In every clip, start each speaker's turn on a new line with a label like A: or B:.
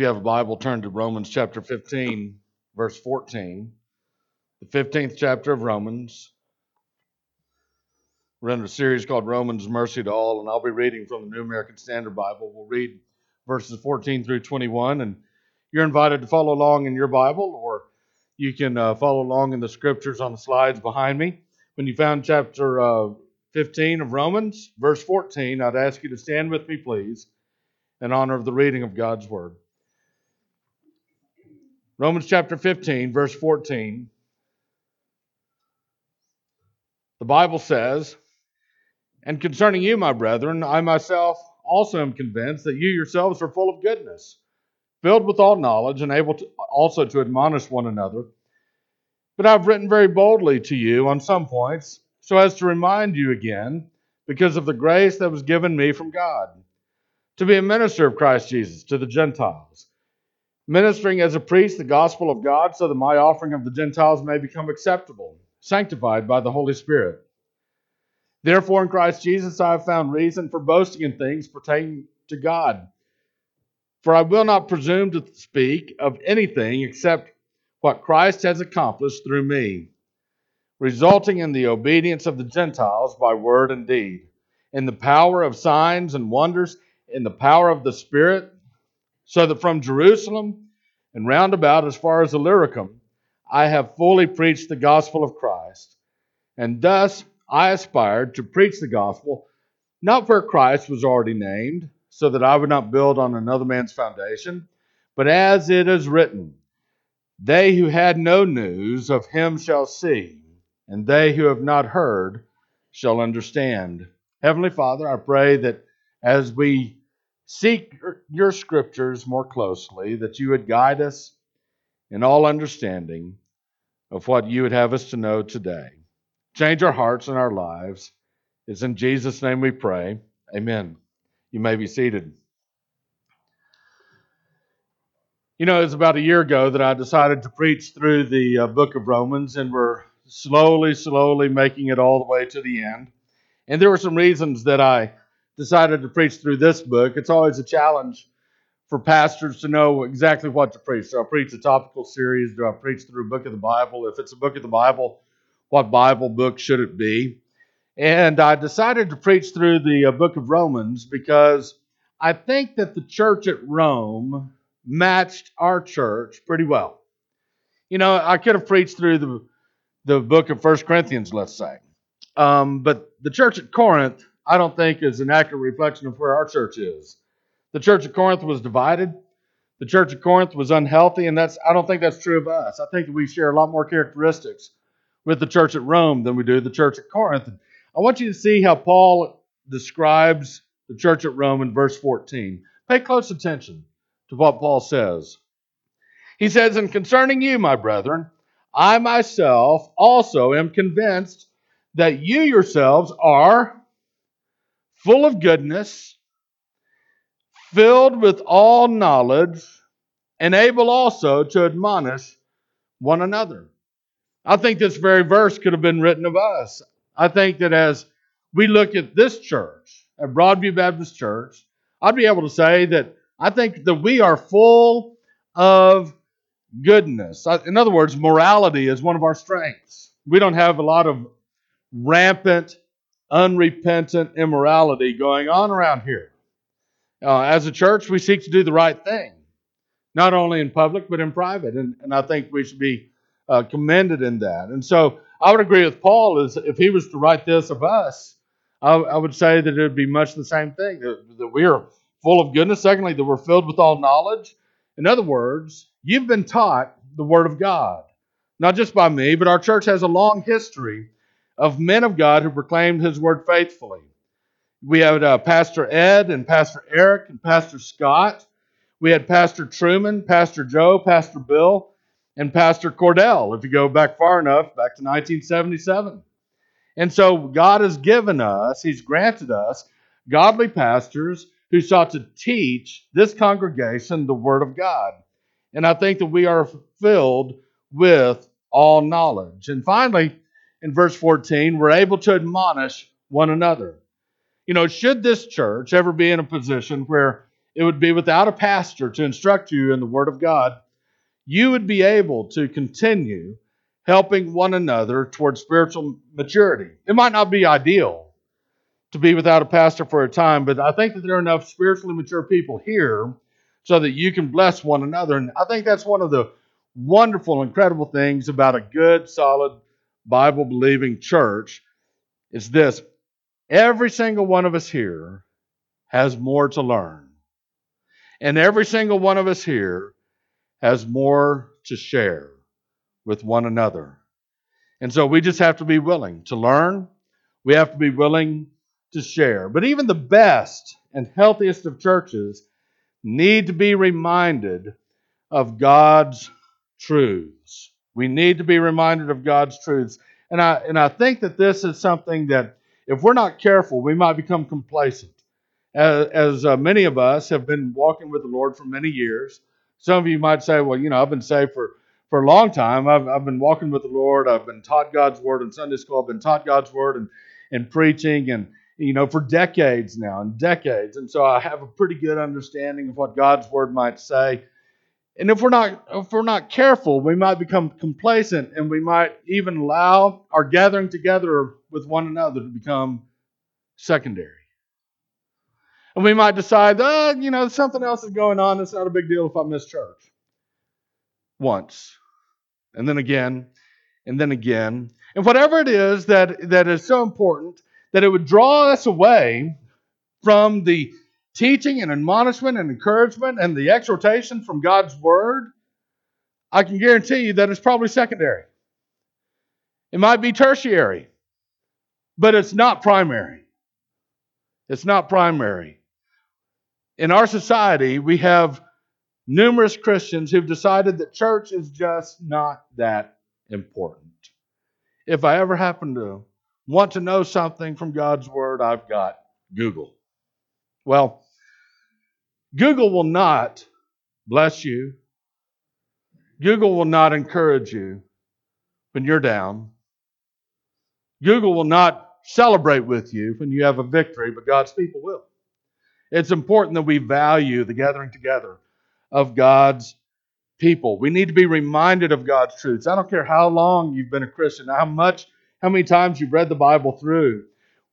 A: You have a Bible, turn to Romans chapter 15, verse 14. The 15th chapter of Romans. We're in a series called Romans Mercy to All, and I'll be reading from the New American Standard Bible. We'll read verses 14 through 21, and you're invited to follow along in your Bible, or you can uh, follow along in the scriptures on the slides behind me. When you found chapter uh, 15 of Romans, verse 14, I'd ask you to stand with me, please, in honor of the reading of God's Word. Romans chapter 15, verse 14. The Bible says, And concerning you, my brethren, I myself also am convinced that you yourselves are full of goodness, filled with all knowledge, and able to, also to admonish one another. But I've written very boldly to you on some points, so as to remind you again, because of the grace that was given me from God, to be a minister of Christ Jesus to the Gentiles ministering as a priest the gospel of God, so that my offering of the Gentiles may become acceptable, sanctified by the Holy Spirit. Therefore, in Christ Jesus, I have found reason for boasting in things pertaining to God. For I will not presume to speak of anything except what Christ has accomplished through me, resulting in the obedience of the Gentiles by word and deed, in the power of signs and wonders, in the power of the Spirit so that from Jerusalem and round about as far as Illyricum, I have fully preached the gospel of Christ. And thus I aspired to preach the gospel, not where Christ was already named, so that I would not build on another man's foundation, but as it is written, They who had no news of him shall see, and they who have not heard shall understand. Heavenly Father, I pray that as we seek your scriptures more closely, that you would guide us in all understanding of what you would have us to know today. Change our hearts and our lives. It's in Jesus' name we pray. Amen. You may be seated. You know, it was about a year ago that I decided to preach through the uh, book of Romans, and we're slowly, slowly making it all the way to the end. And there were some reasons that I decided to preach through this book. It's always a challenge for pastors to know exactly what to preach. Do I preach a topical series? Do I preach through a book of the Bible? If it's a book of the Bible, what Bible book should it be? And I decided to preach through the uh, book of Romans because I think that the church at Rome matched our church pretty well. You know, I could have preached through the, the book of First Corinthians, let's say. Um, but the church at Corinth I don't think is an accurate reflection of where our church is. The church of Corinth was divided. The church of Corinth was unhealthy, and that's I don't think that's true of us. I think that we share a lot more characteristics with the church at Rome than we do the church at Corinth. I want you to see how Paul describes the church at Rome in verse 14. Pay close attention to what Paul says. He says, And concerning you, my brethren, I myself also am convinced that you yourselves are full of goodness, filled with all knowledge, and able also to admonish one another. I think this very verse could have been written of us. I think that as we look at this church, at Broadview Baptist Church, I'd be able to say that I think that we are full of goodness. In other words, morality is one of our strengths. We don't have a lot of rampant unrepentant immorality going on around here. Uh, as a church, we seek to do the right thing, not only in public, but in private. And, and I think we should be uh, commended in that. And so I would agree with Paul is if he was to write this of us, I, I would say that it would be much the same thing that, that we are full of goodness. Secondly, that we're filled with all knowledge. In other words, you've been taught the Word of God, not just by me, but our church has a long history of men of God who proclaimed his word faithfully. We had uh, Pastor Ed and Pastor Eric and Pastor Scott. We had Pastor Truman, Pastor Joe, Pastor Bill, and Pastor Cordell, if you go back far enough, back to 1977. And so God has given us, He's granted us, godly pastors who sought to teach this congregation the Word of God. And I think that we are filled with all knowledge. And finally, in verse 14, we're able to admonish one another. You know, should this church ever be in a position where it would be without a pastor to instruct you in the Word of God, you would be able to continue helping one another towards spiritual maturity. It might not be ideal to be without a pastor for a time, but I think that there are enough spiritually mature people here so that you can bless one another. And I think that's one of the wonderful, incredible things about a good, solid, Bible believing church is this every single one of us here has more to learn. And every single one of us here has more to share with one another. And so we just have to be willing to learn. We have to be willing to share. But even the best and healthiest of churches need to be reminded of God's truths. We need to be reminded of God's truths. And I, and I think that this is something that, if we're not careful, we might become complacent. As, as uh, many of us have been walking with the Lord for many years, some of you might say, well, you know, I've been saved for, for a long time. I've, I've been walking with the Lord. I've been taught God's word in Sunday school. I've been taught God's word and, and preaching and, you know, for decades now and decades. And so I have a pretty good understanding of what God's word might say. And if we're not if we're not careful, we might become complacent and we might even allow our gathering together with one another to become secondary. And we might decide, oh, you know, something else is going on. It's not a big deal if I miss church. Once. And then again. And then again. And whatever it is that, that is so important, that it would draw us away from the teaching and admonishment and encouragement and the exhortation from God's Word, I can guarantee you that it's probably secondary. It might be tertiary, but it's not primary. It's not primary. In our society, we have numerous Christians who've decided that church is just not that important. If I ever happen to want to know something from God's Word, I've got Google. Well, Google will not bless you. Google will not encourage you when you're down. Google will not celebrate with you when you have a victory, but God's people will. It's important that we value the gathering together of God's people. We need to be reminded of God's truths. I don't care how long you've been a Christian, how much, how many times you've read the Bible through.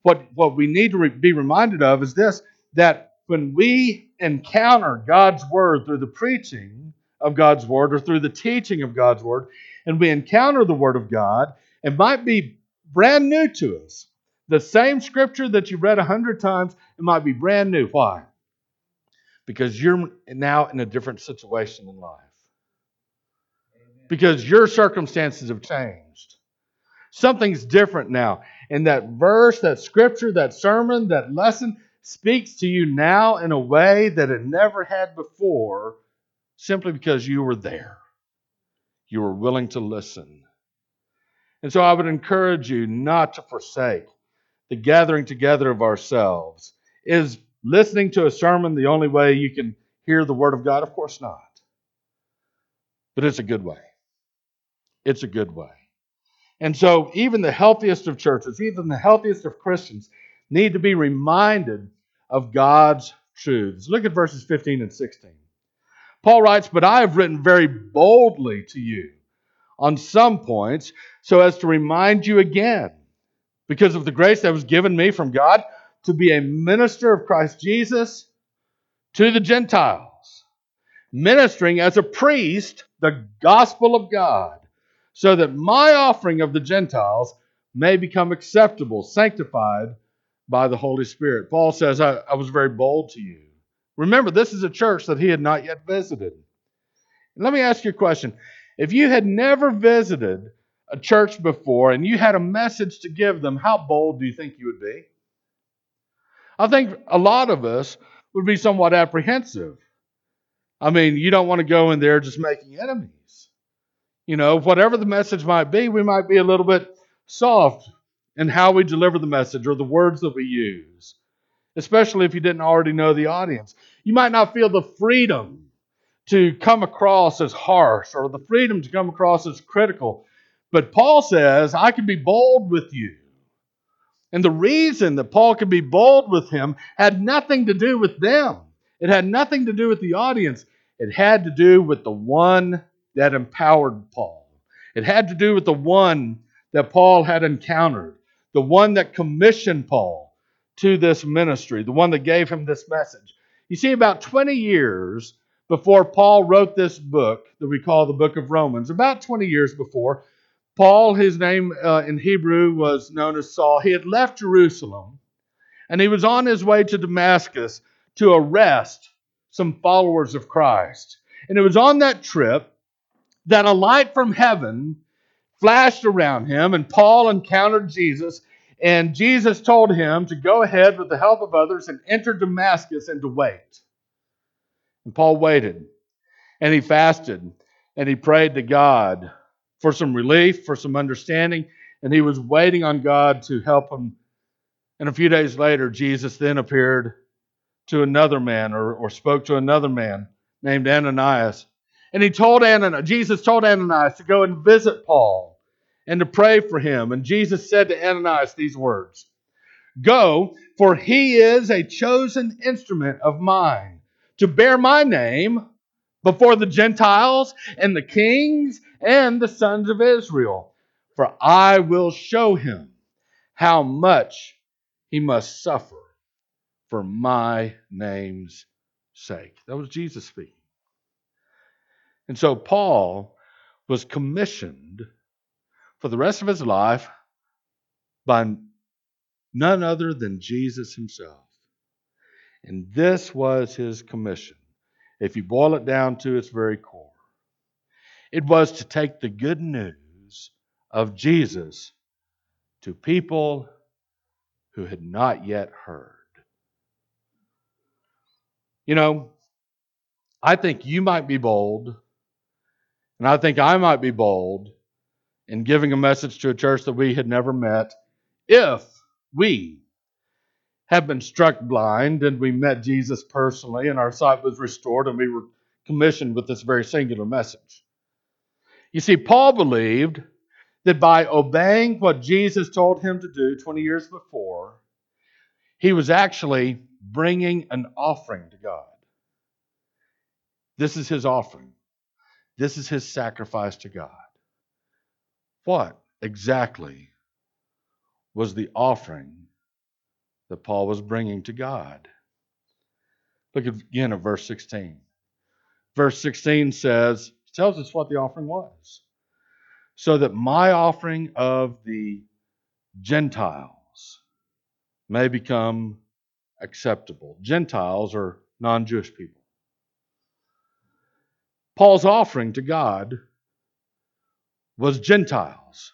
A: What, what we need to re- be reminded of is this that when we encounter God's word through the preaching of God's word or through the teaching of God's word, and we encounter the word of God, it might be brand new to us. The same scripture that you've read a hundred times, it might be brand new. Why? Because you're now in a different situation in life. Because your circumstances have changed. Something's different now. And that verse, that scripture, that sermon, that lesson speaks to you now in a way that it never had before simply because you were there. You were willing to listen. And so I would encourage you not to forsake the gathering together of ourselves. Is listening to a sermon the only way you can hear the Word of God? Of course not. But it's a good way. It's a good way. And so, even the healthiest of churches, even the healthiest of Christians, need to be reminded of God's truths. Look at verses 15 and 16. Paul writes, But I have written very boldly to you on some points so as to remind you again, because of the grace that was given me from God to be a minister of Christ Jesus to the Gentiles, ministering as a priest the gospel of God, so that my offering of the Gentiles may become acceptable, sanctified by the Holy Spirit. Paul says, I, I was very bold to you. Remember, this is a church that he had not yet visited. let me ask you a question. If you had never visited a church before and you had a message to give them, how bold do you think you would be? I think a lot of us would be somewhat apprehensive. I mean, you don't want to go in there just making enemies. You know, whatever the message might be, we might be a little bit soft and how we deliver the message or the words that we use, especially if you didn't already know the audience. You might not feel the freedom to come across as harsh or the freedom to come across as critical. But Paul says, I can be bold with you. And the reason that Paul could be bold with him had nothing to do with them. It had nothing to do with the audience, it had to do with the one that empowered Paul. It had to do with the one that Paul had encountered, the one that commissioned Paul to this ministry, the one that gave him this message. You see, about 20 years before Paul wrote this book that we call the book of Romans, about 20 years before, Paul, his name uh, in Hebrew was known as Saul, he had left Jerusalem and he was on his way to Damascus to arrest some followers of Christ. And it was on that trip that a light from heaven flashed around him, and Paul encountered Jesus. And Jesus told him to go ahead with the help of others and enter Damascus and to wait. And Paul waited, and he fasted, and he prayed to God for some relief, for some understanding, and he was waiting on God to help him. And a few days later, Jesus then appeared to another man or, or spoke to another man named Ananias. And he told Ananias, Jesus told Ananias to go and visit Paul and to pray for him. And Jesus said to Ananias these words Go, for he is a chosen instrument of mine to bear my name before the Gentiles and the kings and the sons of Israel. For I will show him how much he must suffer for my name's sake. That was Jesus speaking. And so Paul was commissioned for the rest of his life by none other than Jesus himself. And this was his commission. If you boil it down to its very core, it was to take the good news of Jesus to people who had not yet heard. You know, I think you might be bold, and I think I might be bold in giving a message to a church that we had never met if we have been struck blind and we met Jesus personally and our sight was restored and we were commissioned with this very singular message. You see, Paul believed that by obeying what Jesus told him to do 20 years before, he was actually bringing an offering to God. This is his offering. This is his sacrifice to God. What exactly was the offering that Paul was bringing to God? Look again at verse 16. Verse 16 says, tells us what the offering was. So that my offering of the Gentiles may become acceptable. Gentiles are non Jewish people. Paul's offering to God was Gentiles.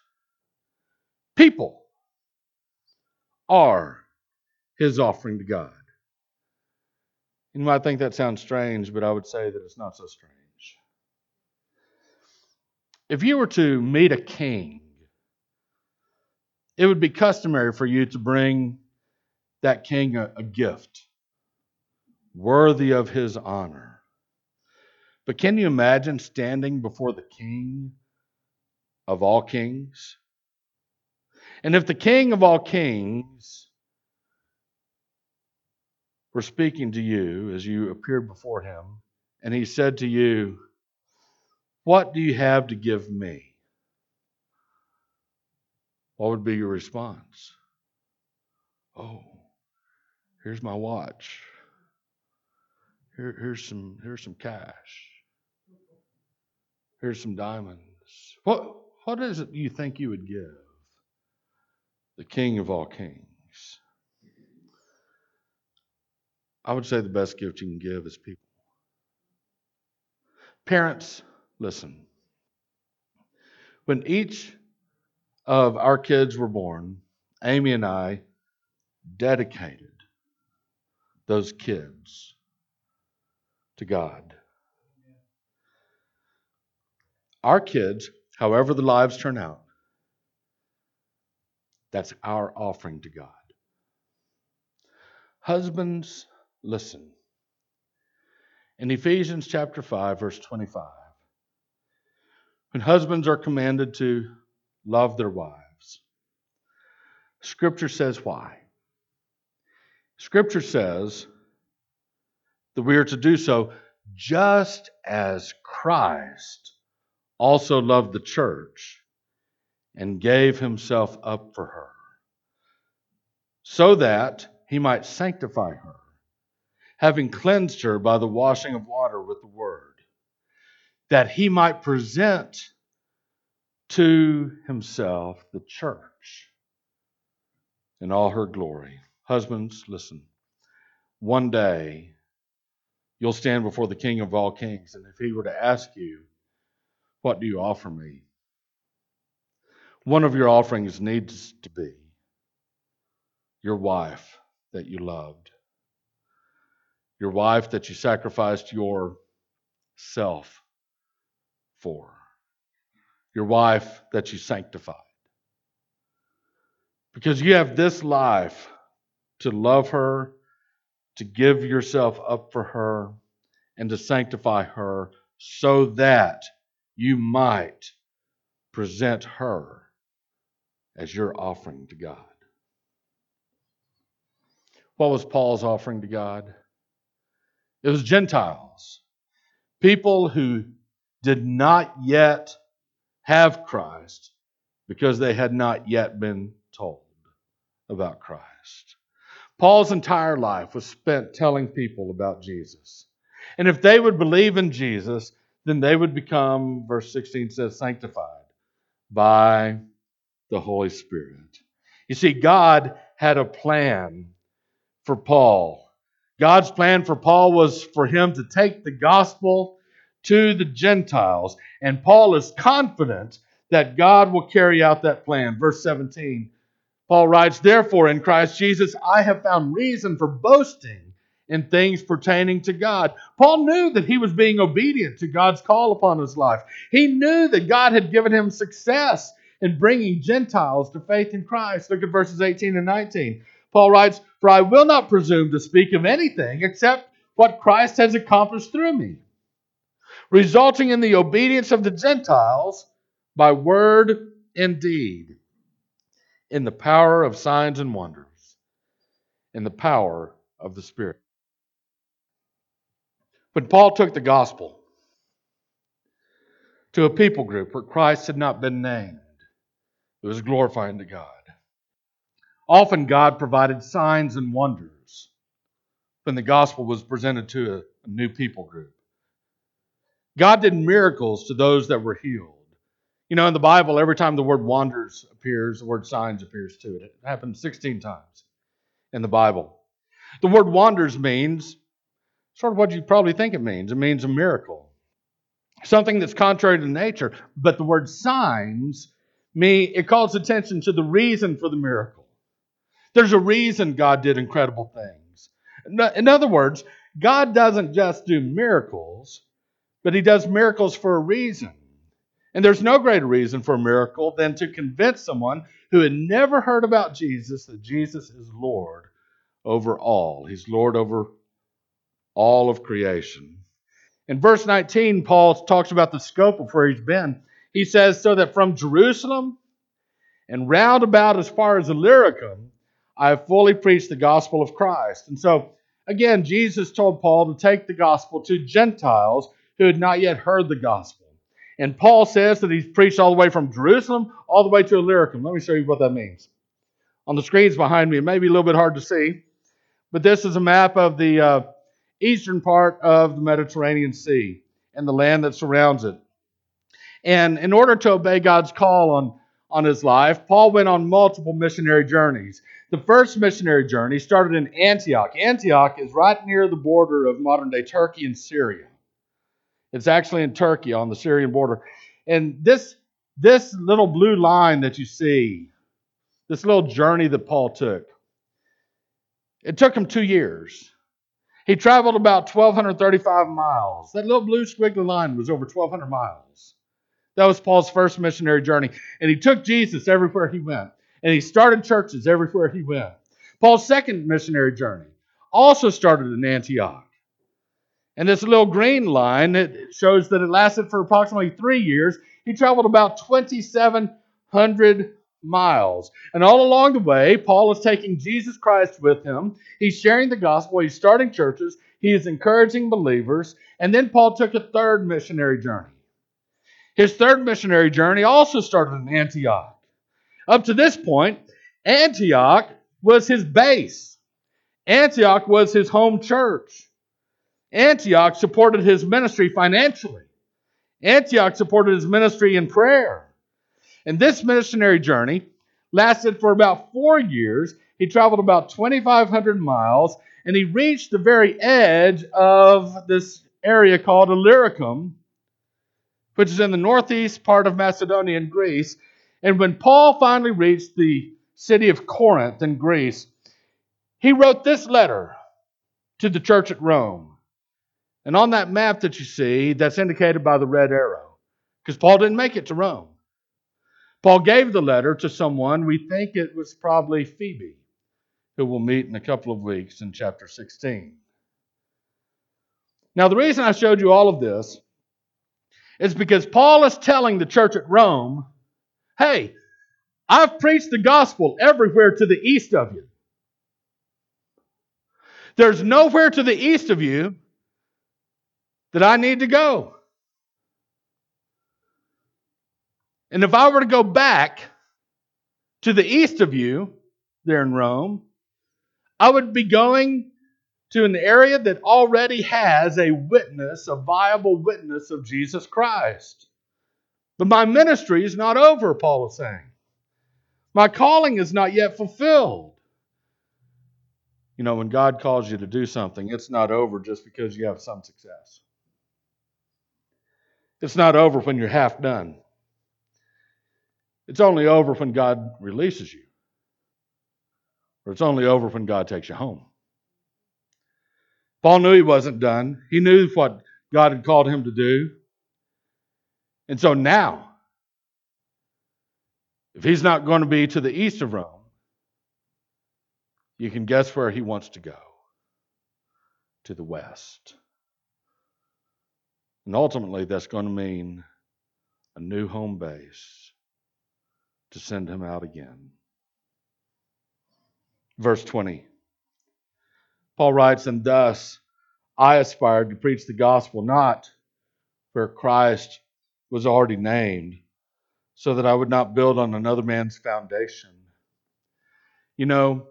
A: People are his offering to God. You might think that sounds strange, but I would say that it's not so strange. If you were to meet a king, it would be customary for you to bring that king a, a gift worthy of his honor. But can you imagine standing before the king of all kings? And if the king of all kings were speaking to you as you appeared before him, and he said to you, What do you have to give me? What would be your response? Oh, Here's my watch. Here, here's some here's some cash. Here's some diamonds. What what is it you think you would give the King of all kings? I would say the best gift you can give is people. Parents, listen. When each of our kids were born, Amy and I dedicated those kids to God. Our kids, however the lives turn out, that's our offering to God. Husbands, listen. In Ephesians chapter 5, verse 25, when husbands are commanded to love their wives, Scripture says why. Scripture says that we are to do so just as Christ also loved the church and gave himself up for her, so that he might sanctify her, having cleansed her by the washing of water with the word, that he might present to himself the church in all her glory. Husbands, listen. One day you'll stand before the King of all kings, and if he were to ask you, What do you offer me? One of your offerings needs to be your wife that you loved, your wife that you sacrificed yourself for, your wife that you sanctified. Because you have this life to love her, to give yourself up for her, and to sanctify her so that you might present her as your offering to God. What was Paul's offering to God? It was Gentiles, people who did not yet have Christ because they had not yet been told about Christ. Paul's entire life was spent telling people about Jesus. And if they would believe in Jesus, then they would become, verse 16 says, sanctified by the Holy Spirit. You see, God had a plan for Paul. God's plan for Paul was for him to take the gospel to the Gentiles. And Paul is confident that God will carry out that plan. Verse 17, Paul writes, Therefore, in Christ Jesus, I have found reason for boasting in things pertaining to God. Paul knew that he was being obedient to God's call upon his life. He knew that God had given him success in bringing Gentiles to faith in Christ. Look at verses 18 and 19. Paul writes, For I will not presume to speak of anything except what Christ has accomplished through me, resulting in the obedience of the Gentiles by word and deed, in the power of signs and wonders, in the power of the Spirit. When Paul took the gospel to a people group where Christ had not been named, it was glorifying to God. Often God provided signs and wonders when the gospel was presented to a, new people group. God did miracles to those that were healed. You know, in the Bible, every time the word wonders appears, the word signs appears to it. It happened 16 times in the Bible. The word wonders means sort of what you probably think it means it means a miracle, something that's contrary to nature. But the word signs me it calls attention to the reason for the miracle. There's a reason God did incredible things. In other words, God doesn't just do miracles, but He does miracles for a reason. And there's no greater reason for a miracle than to convince someone who had never heard about Jesus that Jesus is Lord over all. He's Lord over all of creation. In verse 19, Paul talks about the scope of where he's been. He says, So that from Jerusalem and round about as far as Illyricum, I have fully preached the gospel of Christ. And so, again, Jesus told Paul to take the gospel to Gentiles who had not yet heard the gospel. And Paul says that he's preached all the way from Jerusalem all the way to Illyricum. Let me show you what that means. On the screens behind me, it may be a little bit hard to see, but this is a map of the uh, eastern part of the Mediterranean Sea and the land that surrounds it. And in order to obey God's call on, on his life, Paul went on multiple missionary journeys. The first missionary journey started in Antioch. Antioch is right near the border of modern day Turkey and Syria. It's actually in Turkey on the Syrian border. And this, this little blue line that you see, this little journey that Paul took, it took him two years. He traveled about 1,235 miles. That little blue squiggly line was over 1,200 miles. That was Paul's first missionary journey. And he took Jesus everywhere he went. And he started churches everywhere he went. Paul's second missionary journey also started in Antioch. And this little green line it shows that it lasted for approximately three years. He traveled about 2,700 miles. And all along the way, Paul is taking Jesus Christ with him. He's sharing the gospel. He's starting churches. He is encouraging believers. And then Paul took a third missionary journey. His third missionary journey also started in Antioch. Up to this point, Antioch was his base. Antioch was his home church. Antioch supported his ministry financially. Antioch supported his ministry in prayer. And this missionary journey lasted for about four years. He traveled about 2,500 miles and he reached the very edge of this area called Illyricum, which is in the northeast part of Macedonia and Greece. And when Paul finally reached the city of Corinth in Greece, he wrote this letter to the church at Rome. And on that map that you see, that's indicated by the red arrow, because Paul didn't make it to Rome. Paul gave the letter to someone, we think it was probably Phoebe, who we'll meet in a couple of weeks in chapter 16. Now, the reason I showed you all of this is because Paul is telling the church at Rome, hey, I've preached the gospel everywhere to the east of you. There's nowhere to the east of you that I need to go. And if I were to go back to the east of you, there in Rome, I would be going to an area that already has a witness, a viable witness of Jesus Christ. But my ministry is not over, Paul is saying. My calling is not yet fulfilled. You know, when God calls you to do something, it's not over just because you have some success. It's not over when you're half done. It's only over when God releases you, or it's only over when God takes you home. Paul knew he wasn't done, he knew what God had called him to do. And so now, if he's not going to be to the east of Rome, you can guess where he wants to go to the west. And ultimately, that's going to mean a new home base to send him out again. Verse 20. Paul writes, And thus I aspired to preach the gospel not where Christ was already named, so that I would not build on another man's foundation. You know,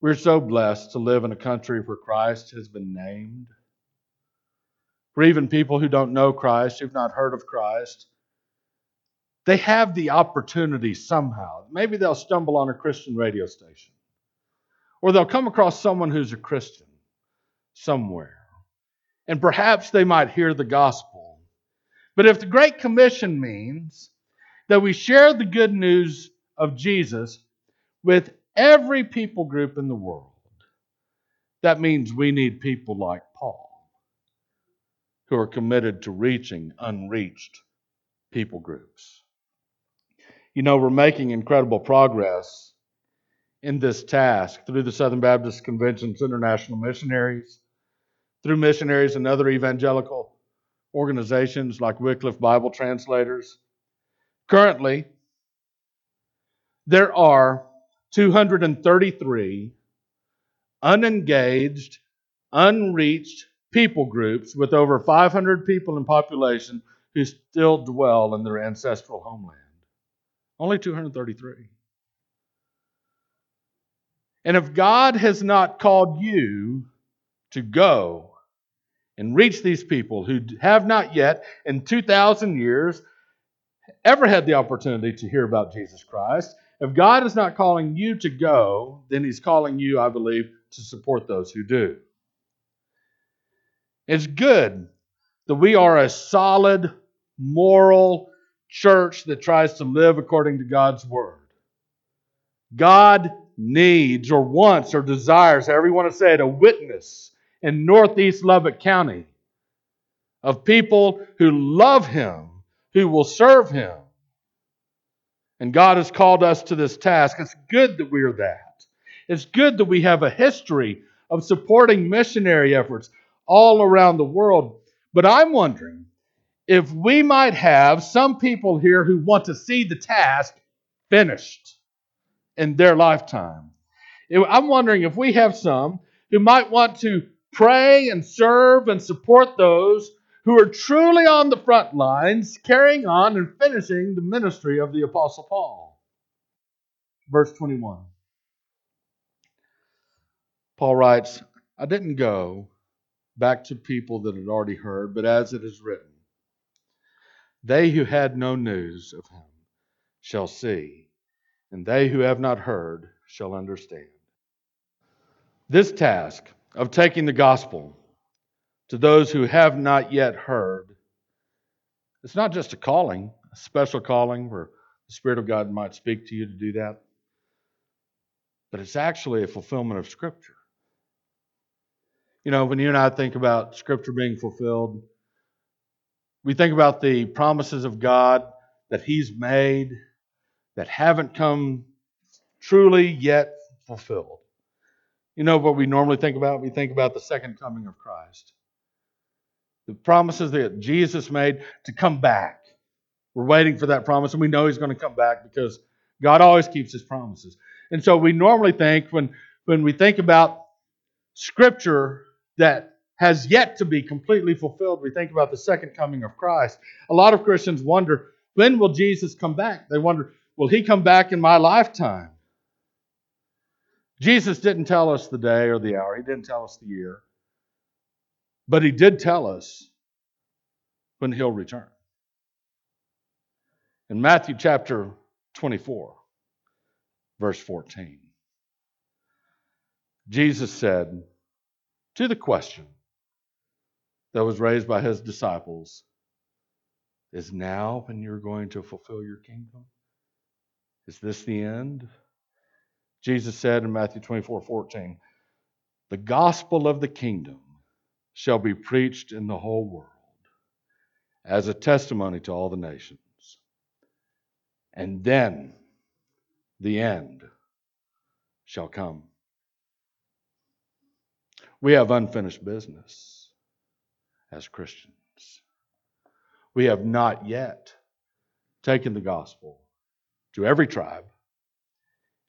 A: we're so blessed to live in a country where Christ has been named. For even people who don't know Christ, who've not heard of Christ, they have the opportunity somehow. Maybe they'll stumble on a Christian radio station, or they'll come across someone who's a Christian somewhere, and perhaps they might hear the gospel. But if the Great Commission means that we share the good news of Jesus with every people group in the world, that means we need people like Paul who are committed to reaching unreached people groups. You know, we're making incredible progress in this task through the Southern Baptist Convention's international missionaries, through missionaries and other evangelical organizations like Wycliffe Bible Translators. Currently, there are 233 unengaged, unreached people groups with over 500 people in population who still dwell in their ancestral homeland. Only 233. And if God has not called you to go and reach these people who have not yet, in 2,000 years, ever had the opportunity to hear about Jesus Christ, if God is not calling you to go, then He's calling you, I believe, to support those who do. It's good that we are a solid, moral, church that tries to live according to God's word. God needs or wants or desires, however you want to say it, a witness in Northeast Lubbock County of people who love Him, who will serve Him. And God has called us to this task. It's good that we're that. It's good that we have a history of supporting missionary efforts all around the world. But I'm wondering if we might have some people here who want to see the task finished in their lifetime. I'm wondering if we have some who might want to pray and serve and support those who are truly on the front lines, carrying on and finishing the ministry of the Apostle Paul. Verse 21. Paul writes, I didn't go back to people that had already heard, but as it is written, they who had no news of him shall see, and they who have not heard shall understand. This task of taking the gospel to those who have not yet heard, it's not just a calling, a special calling where the Spirit of God might speak to you to do that, but it's actually a fulfillment of Scripture. You know, when you and I think about Scripture being fulfilled, we think about the promises of God that He's made that haven't come truly yet fulfilled. You know what we normally think about? We think about the second coming of Christ. The promises that Jesus made to come back. We're waiting for that promise, and we know He's going to come back because God always keeps His promises. And so we normally think when, when we think about Scripture that has yet to be completely fulfilled, we think about the second coming of Christ. A lot of Christians wonder when will Jesus come back? They wonder, will He come back in my lifetime? Jesus didn't tell us the day or the hour, He didn't tell us the year, but He did tell us when He'll return. In Matthew chapter 24, verse 14, Jesus said to the question that was raised by His disciples Is now when you're going to fulfill your kingdom? Is this the end? Jesus said in Matthew 24 14, The gospel of the kingdom shall be preached in the whole world as a testimony to all the nations. And then the end shall come. We have unfinished business as Christians. We have not yet taken the gospel to every tribe,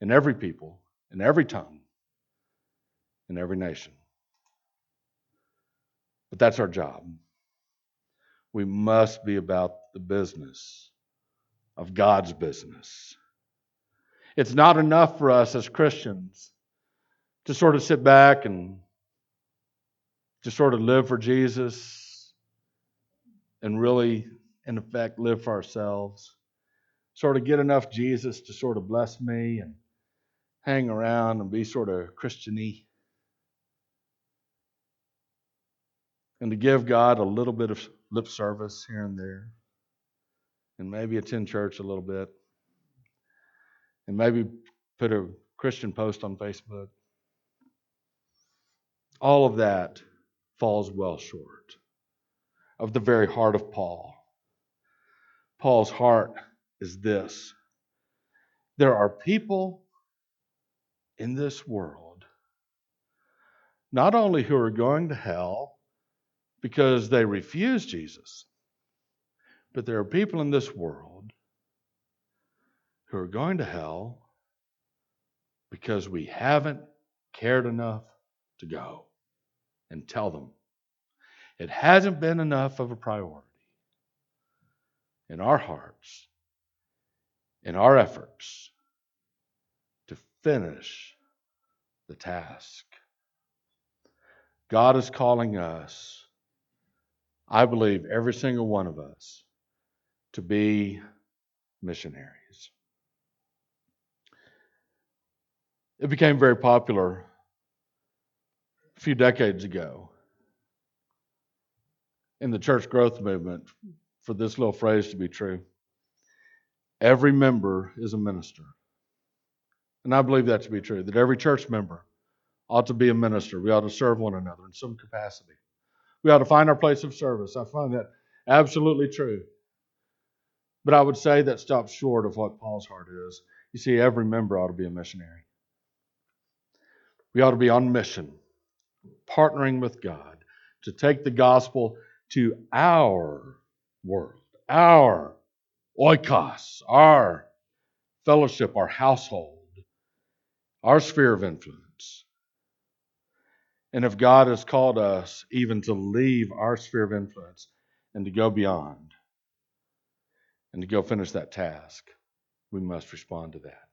A: and every people, and every tongue, and every nation. But that's our job. We must be about the business of God's business. It's not enough for us as Christians to sort of sit back and just sort of live for Jesus and really, in effect, live for ourselves sort of get enough Jesus to sort of bless me and hang around and be sort of Christiany. And to give God a little bit of lip service here and there. And maybe attend church a little bit. And maybe put a Christian post on Facebook. All of that falls well short of the very heart of Paul. Paul's heart is this there are people in this world not only who are going to hell because they refuse Jesus, but there are people in this world who are going to hell because we haven't cared enough to go and tell them. It hasn't been enough of a priority in our hearts in our efforts to finish the task. God is calling us, I believe, every single one of us, to be missionaries. It became very popular a few decades ago in the church growth movement for this little phrase to be true. Every member is a minister. And I believe that to be true, that every church member ought to be a minister. We ought to serve one another in some capacity. We ought to find our place of service. I find that absolutely true. But I would say that stops short of what Paul's heart is. You see, every member ought to be a missionary. We ought to be on mission, partnering with God to take the gospel to our world, our oikos, our fellowship, our household, our sphere of influence. And if God has called us even to leave our sphere of influence and to go beyond and to go finish that task, we must respond to that.